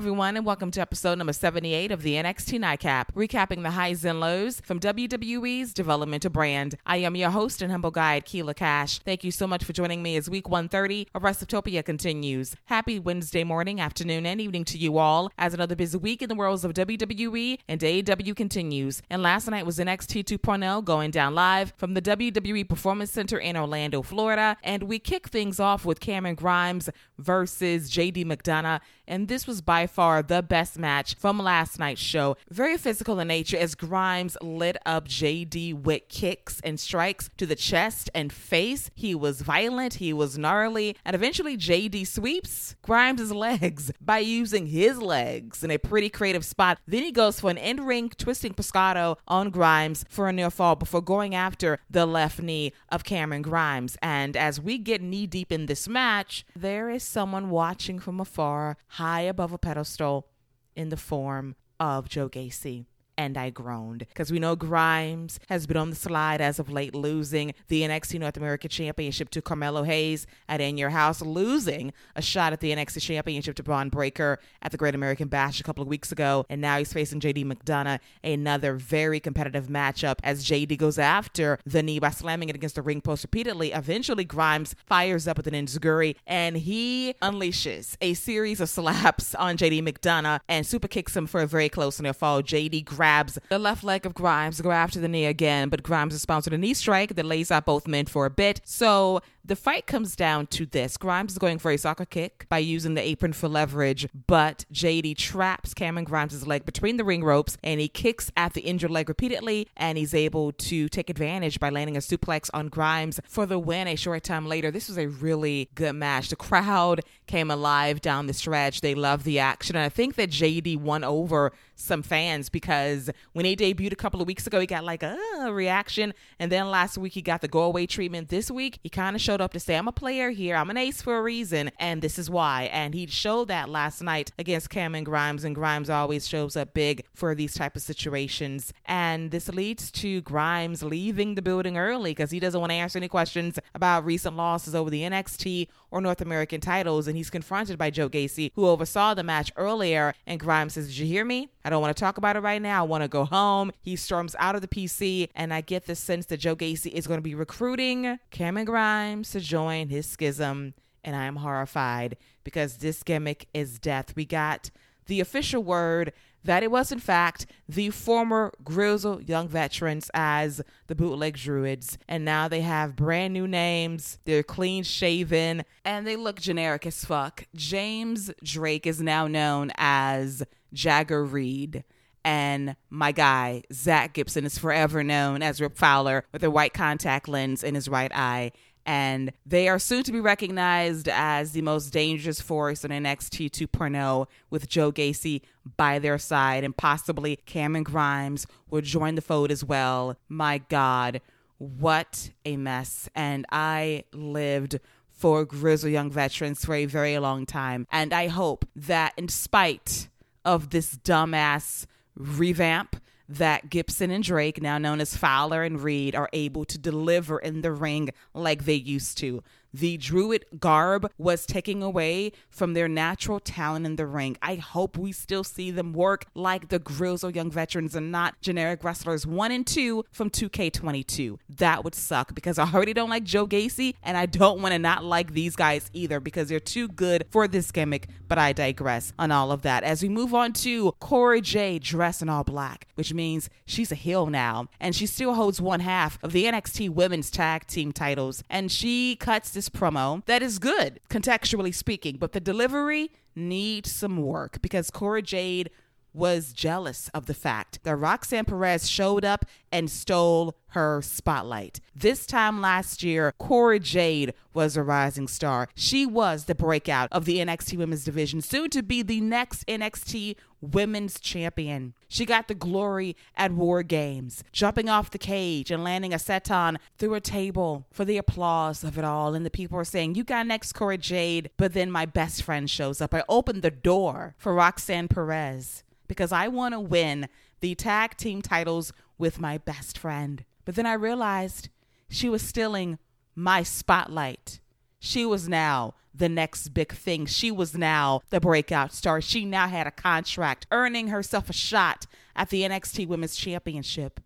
Everyone, and welcome to episode number 78 of the NXT Nightcap, recapping the highs and lows from WWE's developmental brand. I am your host and humble guide, Keila Cash. Thank you so much for joining me as week 130 of WrestleTopia continues. Happy Wednesday morning, afternoon, and evening to you all as another busy week in the worlds of WWE and AEW continues. And last night was NXT 2.0 going down live from the WWE Performance Center in Orlando, Florida. And we kick things off with Cameron Grimes versus JD McDonagh, And this was by far the best match from last night's show. Very physical in nature as Grimes lit up JD with kicks and strikes to the chest and face. He was violent, he was gnarly, and eventually JD sweeps Grimes' legs by using his legs in a pretty creative spot. Then he goes for an end ring twisting pescado on Grimes for a near fall before going after the left knee of Cameron Grimes. And as we get knee deep in this match, there is someone watching from afar, high above a pedestal, in the form of Joe Gacy and I groaned because we know Grimes has been on the slide as of late, losing the NXT North America Championship to Carmelo Hayes at In Your House, losing a shot at the NXT Championship to Bron Breakker at the Great American Bash a couple of weeks ago, and now he's facing JD McDonagh, another very competitive matchup as JD goes after the knee by slamming it against the ring post repeatedly. Eventually, Grimes fires up with an enziguri and he unleashes a series of slaps on JD McDonagh and super kicks him for a very close near fall. JD grabs the left leg of Grimes to go after the knee again, but Grimes responds with a knee strike that lays out both men for a bit. So the fight comes down to this Grimes is going for a soccer kick by using the apron for leverage, but JD traps Cameron Grimes' leg between the ring ropes and he kicks at the injured leg repeatedly and he's able to take advantage by landing a suplex on Grimes for the win a short time later. This was a really good match. The crowd came alive down the stretch. They loved the action. And I think that JD won over some fans because when he debuted a couple of weeks ago, he got like a reaction. And then last week, he got the go away treatment. This week, he kind of showed up to say, I'm a player here. I'm an ace for a reason. And this is why. And he showed that last night against Cameron Grimes. And Grimes always shows up big for these type of situations. And this leads to Grimes leaving the building early because he doesn't want to answer any questions about recent losses over the NXT or North American titles. And he's confronted by Joe Gacy, who oversaw the match earlier. And Grimes says, Did you hear me? I don't want to talk about it right now. I want to go home. He storms out of the PC, and I get the sense that Joe Gacy is going to be recruiting Cameron Grimes to join his schism. And I am horrified because this gimmick is death. We got the official word that it was, in fact, the former Grizzled Young Veterans as the Bootleg Druids. And now they have brand new names. They're clean shaven and they look generic as fuck. James Drake is now known as Jagger Reid. And my guy, Zach Gibson, is forever known as Rip Fowler with a white contact lens in his right eye and they are soon to be recognized as the most dangerous force in NXT 2.0 with Joe Gacy by their side and possibly Cameron Grimes will join the fold as well. My God, what a mess. And I lived for Grizzle Young Veterans for a very long time. And I hope that in spite of this dumbass revamp, that Gibson and Drake, now known as Fowler and Reid, are able to deliver in the ring like they used to the Druid garb was taking away from their natural talent in the ring. I hope we still see them work like the Grizzled Young Veterans and not generic wrestlers one and two from 2K22. That would suck because I already don't like Joe Gacy and I don't want to not like these guys either because they're too good for this gimmick. But I digress on all of that. As we move on to Cora Jade dressed in all black, which means she's a heel now and she still holds one half of the NXT Women's Tag Team titles. And she cuts promo that is good, contextually speaking, but the delivery needs some work because Cora Jade was jealous of the fact that Roxanne Perez showed up and stole her spotlight. This time last year, Cora Jade was a rising star. She was the breakout of the NXT Women's Division, soon to be the next NXT Women's Champion. She got the glory at War Games, jumping off the cage and landing a senton through a table for the applause of it all. And the people are saying, You got next, Cora Jade. But then my best friend shows up. I opened the door for Roxanne Perez because I want to win the tag team titles with my best friend. But then I realized she was stealing my spotlight. She was now the next big thing. She was now the breakout star. She now had a contract, earning herself a shot at the NXT Women's Championship.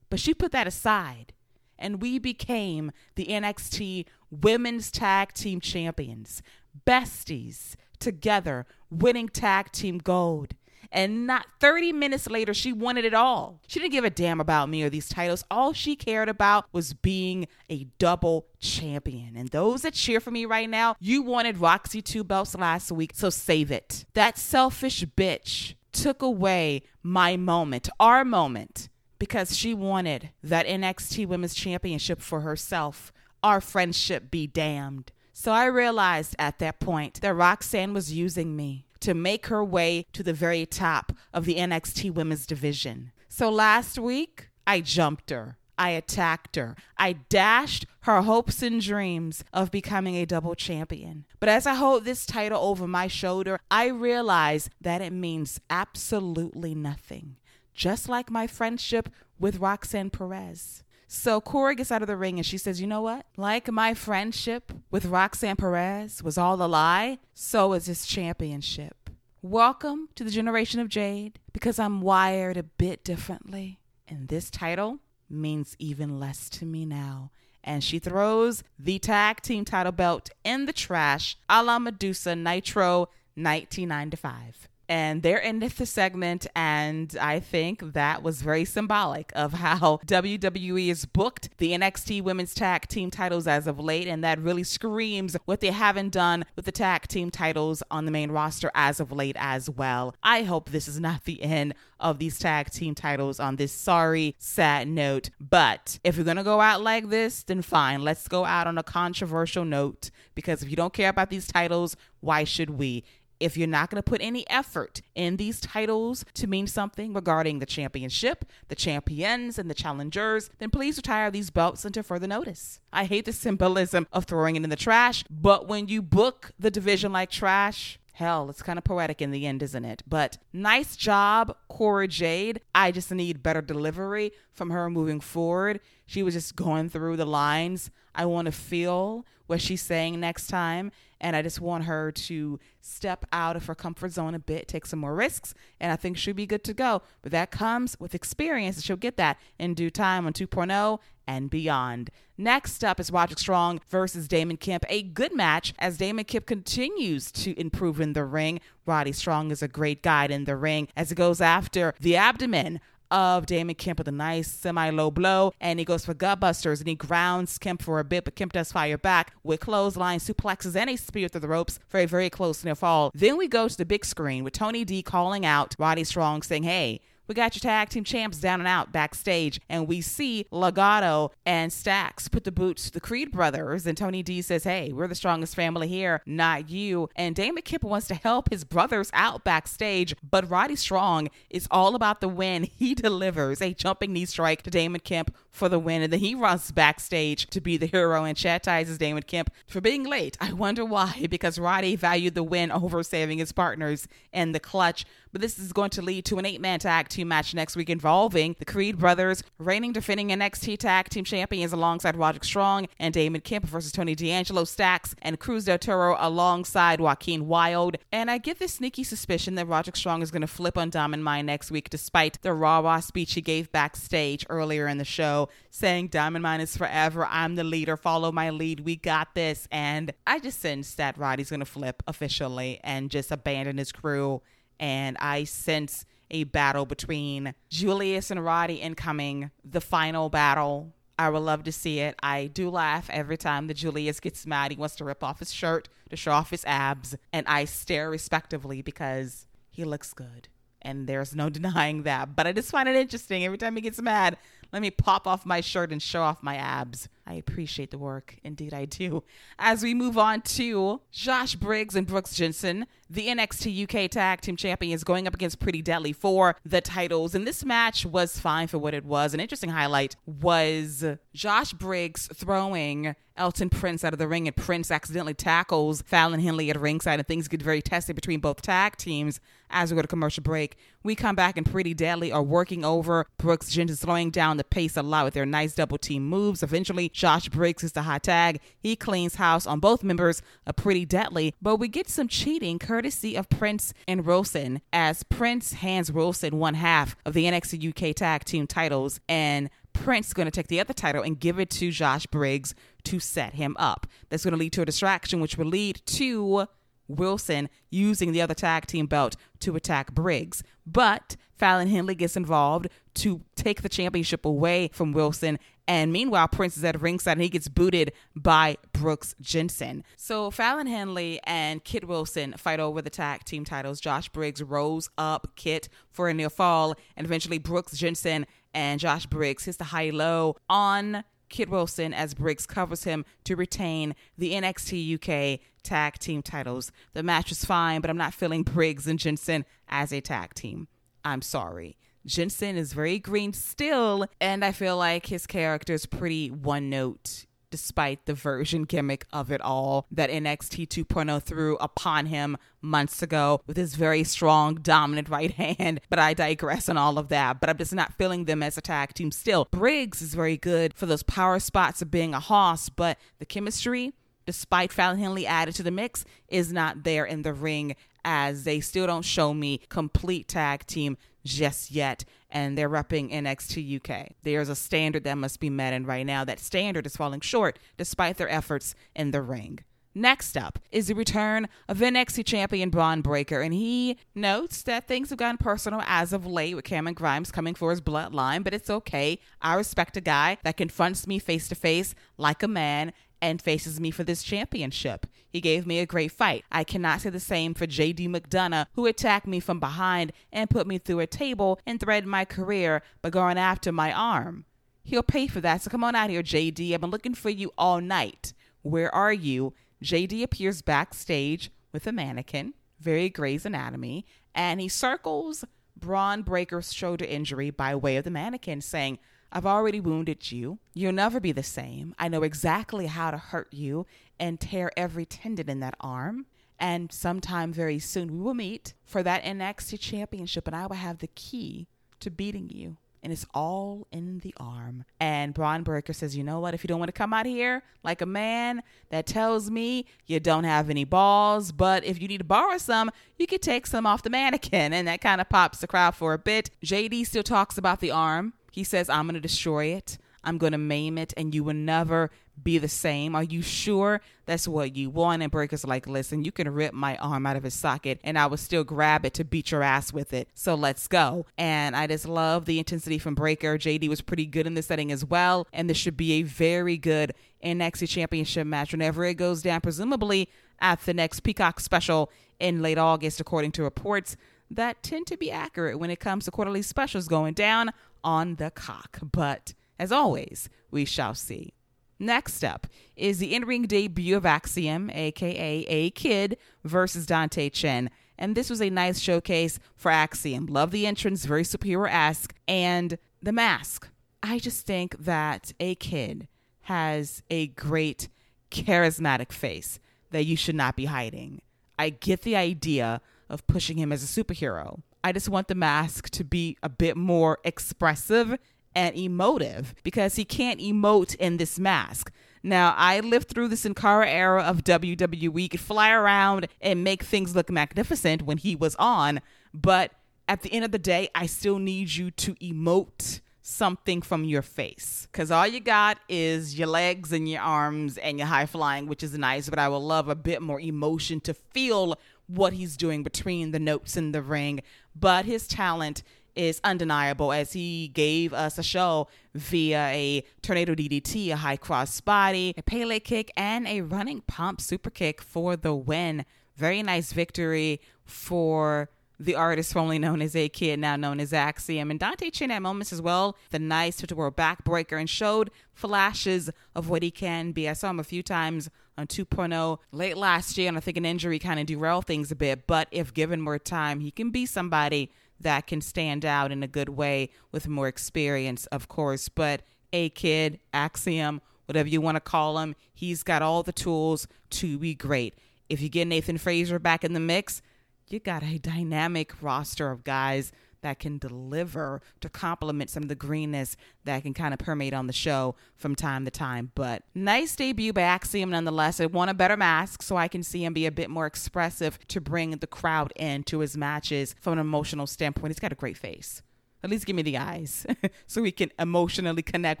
But she put that aside, and we became the NXT Women's Tag Team Champions, besties together, winning tag team gold. And not 30 minutes later, she wanted it all. She didn't give a damn about me or these titles. All she cared about was being a double champion. And those that cheer for me right now, you wanted Roxy two belts last week, so save it. That selfish bitch took away my moment, our moment, because she wanted that NXT Women's Championship for herself. Our friendship be damned. So I realized at that point that Roxanne was using me to make her way to the very top of the NXT women's division. So last week, I jumped her. I attacked her. I dashed her hopes and dreams of becoming a double champion. But as I hold this title over my shoulder, I realize that it means absolutely nothing. Just like my friendship with Roxanne Perez. So Cora gets out of the ring and she says, You know what? Like my friendship with Roxanne Perez was all a lie, so is this championship. Welcome to the generation of Jade because I'm wired a bit differently. And this title means even less to me now. And she throws the tag team title belt in the trash a la Madusa Nitro 1995 and they're in the segment and i think that was very symbolic of how wwe has booked the nxt women's tag team titles as of late and that really screams what they haven't done with the tag team titles on the main roster as of late as well. I hope this is not the end of these tag team titles on this sorry sad note but if you're gonna go out like this then fine. Let's go out on a controversial note because if you don't care about these titles why should we if you're not going to put any effort in these titles to mean something regarding the championship, the champions, and the challengers, then please retire these belts until further notice. I hate the symbolism of throwing it in the trash, but when you book the division like trash, Hell, it's kind of poetic in the end, isn't it? But nice job, Cora Jade. I just need better delivery from her moving forward. She was just going through the lines. I want to feel what she's saying next time. And I just want her to step out of her comfort zone a bit, take some more risks, and I think she'll be good to go. But that comes with experience, and she'll get that in due time on 2.0 and beyond. Next up is Roderick Strong versus Damon Kemp. A good match as Damon Kemp continues to improve in the ring. Roddy Strong is a great guide in the ring as he goes after the abdomen of Damon Kemp with a nice semi low blow. And he goes for gutbusters and he grounds Kemp for a bit, but Kemp does fire back with clothesline suplexes and a spear through the ropes for a very close near fall. Then we go to the big screen with Tony D calling out Roddy Strong saying, Hey, we got your tag team champs down and out backstage, and we see Legado and Stacks put the boots to the Creed brothers. And Tony D says, Hey, we're the strongest family here, not you. And Damon Kemp wants to help his brothers out backstage, but Roddy Strong is all about the win. He delivers a jumping knee strike to Damon Kemp for the win, and then he runs backstage to be the hero and chastises Damon Kemp for being late. I wonder why, because Roddy valued the win over saving his partners in the clutch. But this is going to lead to an eight man tag team match next week involving the Creed brothers, reigning defending NXT tag team champions alongside Roderick Strong and Damon Kemp versus Tony D'Angelo Stacks and Cruz del Toro alongside Joaquin Wilde. And I get this sneaky suspicion that Roderick Strong is going to flip on Diamond Mine next week, despite the rah rah speech he gave backstage earlier in the show, saying Diamond Mine is forever. I'm the leader. Follow my lead. We got this. And I just sense that Roddy's going to flip officially and just abandon his crew and I sense a battle between Julius and Roddy incoming, the final battle. I would love to see it. I do laugh every time that Julius gets mad. He wants to rip off his shirt to show off his abs, and I stare respectively because he looks good. And there's no denying that. But I just find it interesting. Every time he gets mad, let me pop off my shirt and show off my abs. I appreciate the work. Indeed, I do. As we move on to Josh Briggs and Brooks Jensen, the NXT UK Tag Team Champions going up against Pretty Deadly for the titles. And this match was fine for what it was. An interesting highlight was Josh Briggs throwing Elton Prince out of the ring, and Prince accidentally tackles Fallon Henley at ringside, and things get very testy between both tag teams as we go to commercial break. We We come back and Pretty Deadly are working over Brooks Jensen, slowing down the pace a lot with their nice double team moves. Eventually, Josh Briggs is the hot tag. He cleans house on both members of Pretty Deadly, but we get some cheating courtesy of Prince and Wilson as Prince hands Wilson one half of the NXT UK tag team titles and Prince going to take the other title and give it to Josh Briggs to set him up. That's going to lead to a distraction, which will lead to Wilson using the other tag team belt to attack Briggs. But Fallon Henley gets involved to take the championship away from Wilson. And meanwhile, Prince is at ringside and he gets booted by Brooks Jensen. So Fallon Henley and Kit Wilson fight over the tag team titles. Josh Briggs rolls up Kit for a near fall, and eventually Brooks Jensen and Josh Briggs hits the high low on Kit Wilson as Briggs covers him to retain the NXT UK tag team titles. The match was fine, but I'm not feeling Briggs and Jensen as a tag team. I'm sorry. Jensen is very green still, and I feel like his character is pretty one note despite the version gimmick of it all that NXT 2.0 threw upon him months ago with his very strong, dominant right hand. But I digress on all of that. But I'm just not feeling them as a tag team still. Briggs is very good for those power spots of being a hoss, but the chemistry, despite Fallon Henley added to the mix, is not there in the ring as they still don't show me complete tag team just yet and they're repping NXT UK. There's a standard that must be met, and right now that standard is falling short despite their efforts in the ring. Next up is the return of NXT champion Bron Breakker, and he notes that things have gotten personal as of late with Cameron Grimes coming for his bloodline, but it's okay. I respect a guy that confronts me face to face like a man and faces me for this championship. He gave me a great fight. I cannot say the same for JD McDonagh, who attacked me from behind and put me through a table and threatened my career by going after my arm. He'll pay for that, so come on out here, JD. I've been looking for you all night. Where are you? JD appears backstage with a mannequin, very Grey's Anatomy, and he circles Bron Breakker's shoulder injury by way of the mannequin, saying, I've already wounded you. You'll never be the same. I know exactly how to hurt you and tear every tendon in that arm. And sometime very soon we will meet for that NXT championship, and I will have the key to beating you. And it's all in the arm. And Bron Breakker says, You know what? If you don't want to come out here like a man, that tells me you don't have any balls. But if you need to borrow some, you could take some off the mannequin. And that kind of pops the crowd for a bit. JD still talks about the arm he says, I'm going to destroy it. I'm going to maim it, and you will never be the same. Are you sure that's what you want? And Breakker's like, listen, you can rip my arm out of his socket, and I will still grab it to beat your ass with it. So let's go. And I just love the intensity from Breakker. JD was pretty good in this setting as well, and this should be a very good NXT Championship match whenever it goes down, presumably at the next Peacock special in late August, according to reports that tend to be accurate when it comes to quarterly specials going down on the cock. But as always, we shall see. Next up is the in ring debut of Axiom, aka A Kid, versus Dante Chen. And this was a nice showcase for Axiom. Love the entrance, very superior esque, and the mask. I just think that A Kid has a great charismatic face that you should not be hiding. I get the idea of pushing him as a superhero, I just want the mask to be a bit more expressive and emotive because he can't emote in this mask. Now, I lived through the Sin Cara era of WWE, could fly around and make things look magnificent when he was on, but at the end of the day, I still need you to emote something from your face because all you got is your legs and your arms and your high flying, which is nice, but I would love a bit more emotion to feel what he's doing between the notes in the ring, but his talent is undeniable as he gave us a show via a tornado DDT, a high cross body, a Pele kick, and a running pump super kick for the win. Very nice victory for the artist formerly known as A Kid, now known as Axiom. And Dante Chen had moments as well, the nice to world backbreaker, and showed flashes of what he can be. I saw him a few times on 2.0 late last year, and I think an injury kind of derailed things a bit. But if given more time, he can be somebody that can stand out in a good way with more experience, of course. But A Kid, Axiom, whatever you want to call him, he's got all the tools to be great. If you get Nathan Frazer back in the mix, you got a dynamic roster of guys that can deliver to complement some of the greenness that can kind of permeate on the show from time to time. But nice debut by Axiom nonetheless. I want a better mask, so I can see him be a bit more expressive to bring the crowd in to his matches from an emotional standpoint. He's got a great face. At least give me the eyes so he can emotionally connect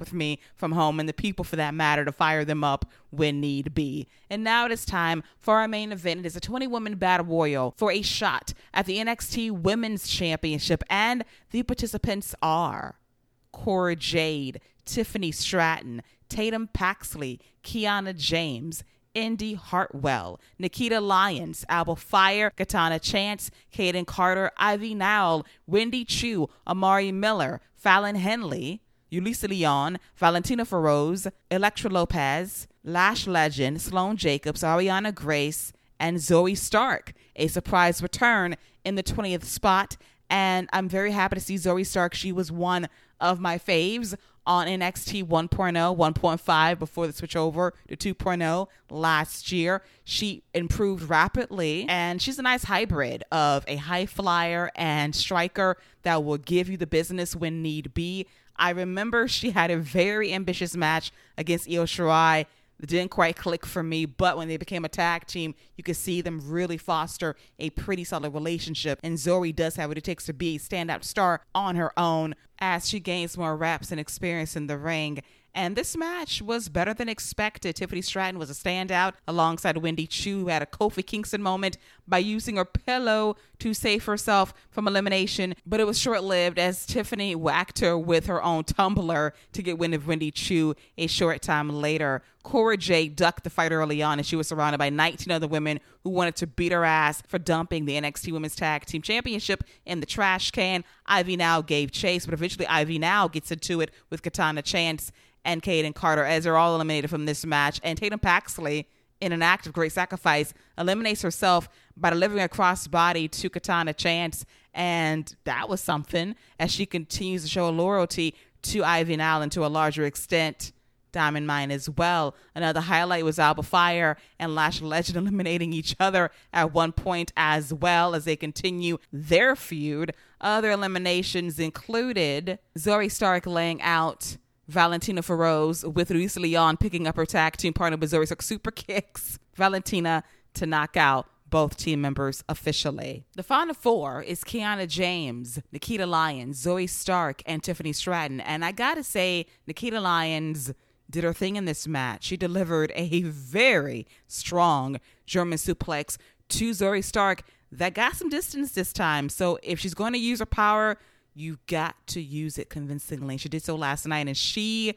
with me from home and the people for that matter to fire them up when need be. And now it is time for our main event. It is a 20 woman battle royal for a shot at the NXT Women's Championship. And the participants are Cora Jade, Tiffany Stratton, Tatum Paxley, Kiana James, Indi Hartwell, Nikita Lyons, Alba Fyre, Katana Chance, Kayden Carter, Ivy Nile, Wendy Choo, Amari Miller, Fallon Henley, Yulisa Leon, Valentina Feroz, Elektra Lopez, Lash Legend, Sloan Jacobs, Ariana Grace, and Zoey Stark. A surprise return in the 20th spot. And I'm very happy to see Zoey Stark. She was one of my faves on NXT 1.0, 1.5 before the switch over to 2.0 last year. She improved rapidly, and she's a nice hybrid of a high flyer and striker that will give you the business when need be. I remember she had a very ambitious match against Io Shirai it didn't quite click for me, but when they became a tag team, you could see them really foster a pretty solid relationship. And Zoey does have what it takes to be a standout star on her own as she gains more reps and experience in the ring. And this match was better than expected. Tiffany Stratton was a standout alongside Wendy Choo, who had a Kofi Kingston moment by using her pillow to save herself from elimination. But it was short lived as Tiffany whacked her with her own tumbler to get wind of Wendy Choo a short time later. Cora Jade ducked the fight early on, and she was surrounded by 19 other women who wanted to beat her ass for dumping the NXT Women's Tag Team Championship in the trash can. Ivy Nile gave chase, but eventually Ivy Nile gets into it with Katana Chance and Kayden Carter as they're all eliminated from this match. And Tatum Paxley, in an act of great sacrifice, eliminates herself by delivering a crossbody to Katana Chance. And that was something as she continues to show loyalty to Ivy and to a larger extent. Diamond Mine as well. Another highlight was Alba Fyre and Lash Legend eliminating each other at one point as well as they continue their feud. Other eliminations included Zoey Stark laying out Valentina Feroz with Yulisa Leon picking up her tag team partner Missouri super kicks Valentina to knock out both team members officially. The final four is Kiana James, Nikita Lyons, Zoey Stark, and Tiffany Stratton. And I gotta say, Nikita Lyons did her thing in this match. She delivered a very strong German suplex to Zoey Stark that got some distance this time. So if she's going to use her power, you got to use it convincingly. She did so last night, and she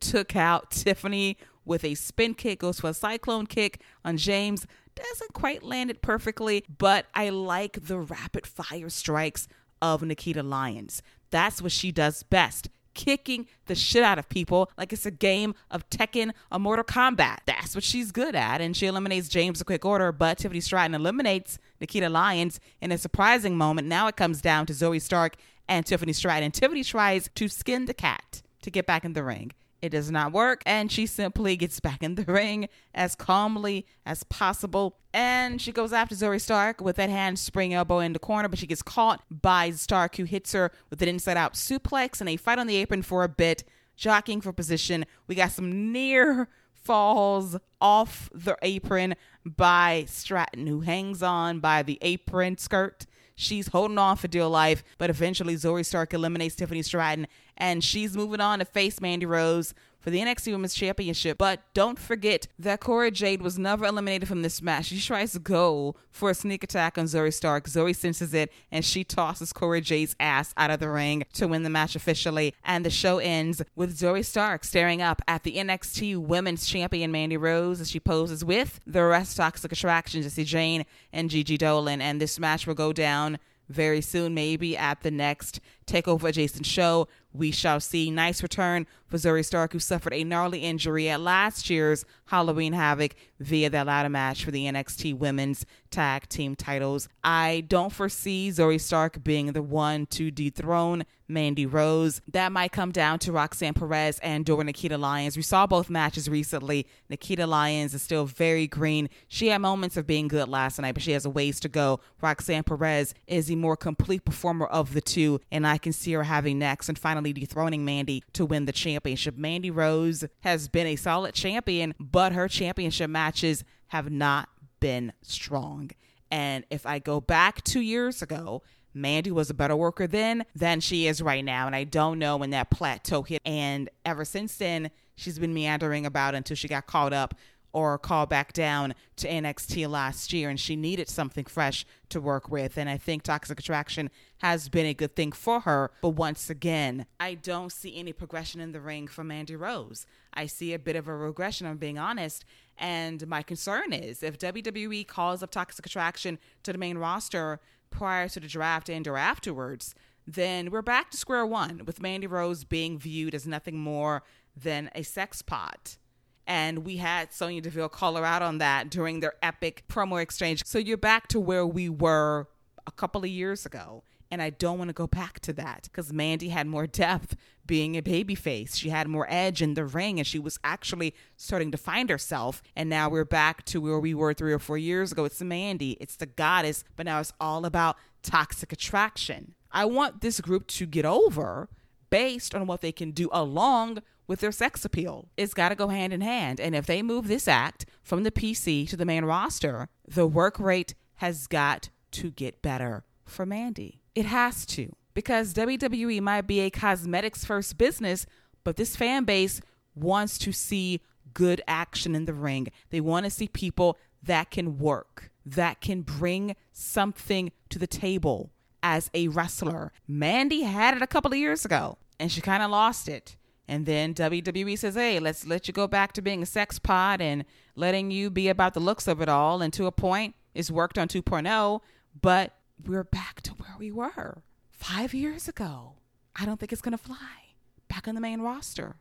took out Tiffany with a spin kick, goes for a cyclone kick on James. Doesn't quite land it perfectly, but I like the rapid fire strikes of Nikita Lyons. That's what she does best. Kicking the shit out of people like it's a game of Tekken or Mortal Kombat. That's what she's good at. And she eliminates James a quick order, but Tiffany Stratton eliminates Nikita Lyons in a surprising moment. Now it comes down to Zoey Stark and Tiffany Stratton. Tiffany tries to skin the cat to get back in the ring. It does not work, and she simply gets back in the ring as calmly as possible. And she goes after Zoey Stark with that hand spring elbow in the corner, but she gets caught by Stark, who hits her with an inside out suplex, and they fight on the apron for a bit, jockeying for position. We got some near falls off the apron by Stratton, who hangs on by the apron skirt She's holding on for dear life, but eventually Zoey Stark eliminates Tiffany Stratton, and she's moving on to face Mandy Rose for the NXT Women's Championship. But don't forget that Cora Jade was never eliminated from this match. She tries to go for a sneak attack on Zoey Stark. Zoey senses it and she tosses Cora Jade's ass out of the ring to win the match officially. And the show ends with Zoey Stark staring up at the NXT Women's Champion Mandy Rose as she poses with the rest of Toxic Attraction, Jacy Jayne and Gigi Dolan. And this match will go down very soon, maybe at the next Takeover Adjacent show, We shall see. Nice return for Zoey Stark, who suffered a gnarly injury at last year's Halloween Havoc via that ladder match for the NXT Women's Tag Team titles. I don't foresee Zoey Stark being the one to dethrone Mandy Rose. That might come down to Roxanne Perez and Dora Nikita Lyons. We saw both matches recently. Nikita Lyons is still very green. She had moments of being good last night, but she has a ways to go. Roxanne Perez is the more complete performer of the two, and I can see her having next and finally dethroning Mandy to win the championship. Mandy Rose has been a solid champion, but her championship matches have not been strong. And if I go back two years ago, Mandy was a better worker then than she is right now. And I don't know when that plateau hit. And ever since then, she's been meandering about until she got caught up or call back down to NXT last year, and she needed something fresh to work with. And I think Toxic Attraction has been a good thing for her. But once again, I don't see any progression in the ring for Mandy Rose. I see a bit of a regression, I'm being honest. And my concern is if WWE calls up Toxic Attraction to the main roster, prior to the draft and or afterwards, then we're back to square one with Mandy Rose being viewed as nothing more than a sex pot. And we had Sonya Deville call her out on that during their epic promo exchange. So you're back to where we were a couple of years ago. And I don't want to go back to that because Mandy had more depth being a babyface. She had more edge in the ring and she was actually starting to find herself. And now we're back to where we were three or four years ago. It's Mandy, it's the goddess, but now it's all about toxic attraction. I want this group to get over based on what they can do along with their sex appeal. It's got to go hand in hand. And if they move this act from the PC to the main roster, the work rate has got to get better for Mandy. It has to because WWE might be a cosmetics first business, but this fan base wants to see good action in the ring. They want to see people that can work, that can bring something to the table as a wrestler. Mandy had it a couple of years ago and she kind of lost it. And then WWE says, hey, let's let you go back to being a sex pod and letting you be about the looks of it all. And to a point, it's worked on 2.0, but we're back to where we were five years ago. I don't think it's going to fly back on the main roster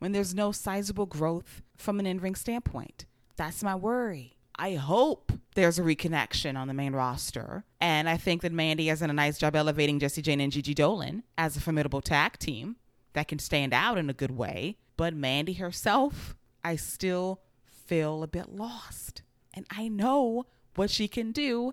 when there's no sizable growth from an in ring standpoint. That's my worry. I hope there's a reconnection on the main roster. And I think that Mandy has done a nice job elevating Jacy Jayne and Gigi Dolan as a formidable tag team that can stand out in a good way. But Mandy herself, I still feel a bit lost. And I know what she can do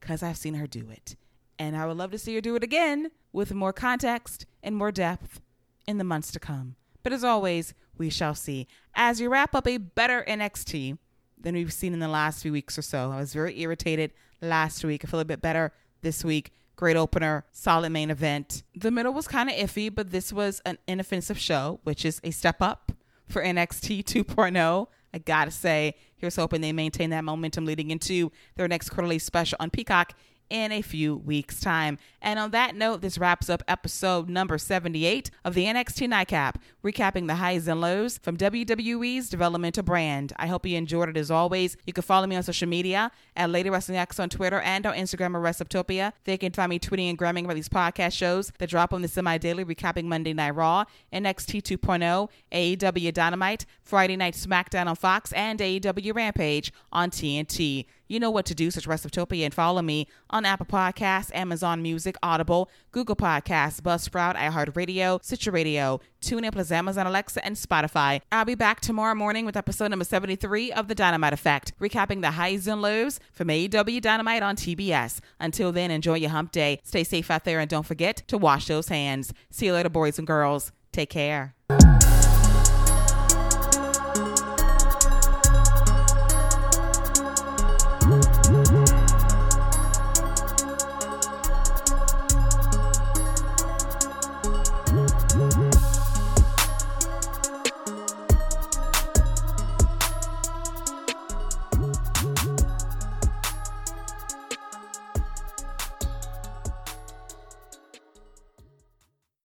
because I've seen her do it. And I would love to see her do it again with more context and more depth in the months to come. But as always, we shall see. As you wrap up a better NXT than we've seen in the last few weeks or so, I was very irritated last week. I feel a bit better this week. Great opener, solid main event. The middle was kind of iffy, but this was an inoffensive show, which is a step up for NXT 2.0. I gotta say, here's hoping they maintain that momentum leading into their next quarterly special on Peacock in a few weeks' time. And on that note, this wraps up episode number 78 of the NXT Nightcap, recapping the highs and lows from WWE's developmental brand. I hope you enjoyed it as always. You can follow me on social media at Lady Wrestling X on Twitter and on Instagram at Wrestleptopia. They can find me tweeting and gramming about these podcast shows that drop on the semi-daily recapping Monday Night Raw, NXT 2.0, AEW Dynamite, Friday Night SmackDown on Fox, and AEW Rampage on TNT. You know what to do. Search Wrestleptopia and follow me on Apple Podcasts, Amazon Music, Audible, Google Podcasts, Buzzsprout, iHeartRadio, Stitcher Radio, TuneIn plus Amazon Alexa, and Spotify. I'll be back tomorrow morning with episode number 73 of The Dynamite Effect, recapping the highs and lows from AEW Dynamite on TBS. Until then, enjoy your hump day. Stay safe out there and don't forget to wash those hands. See you later, boys and girls. Take care.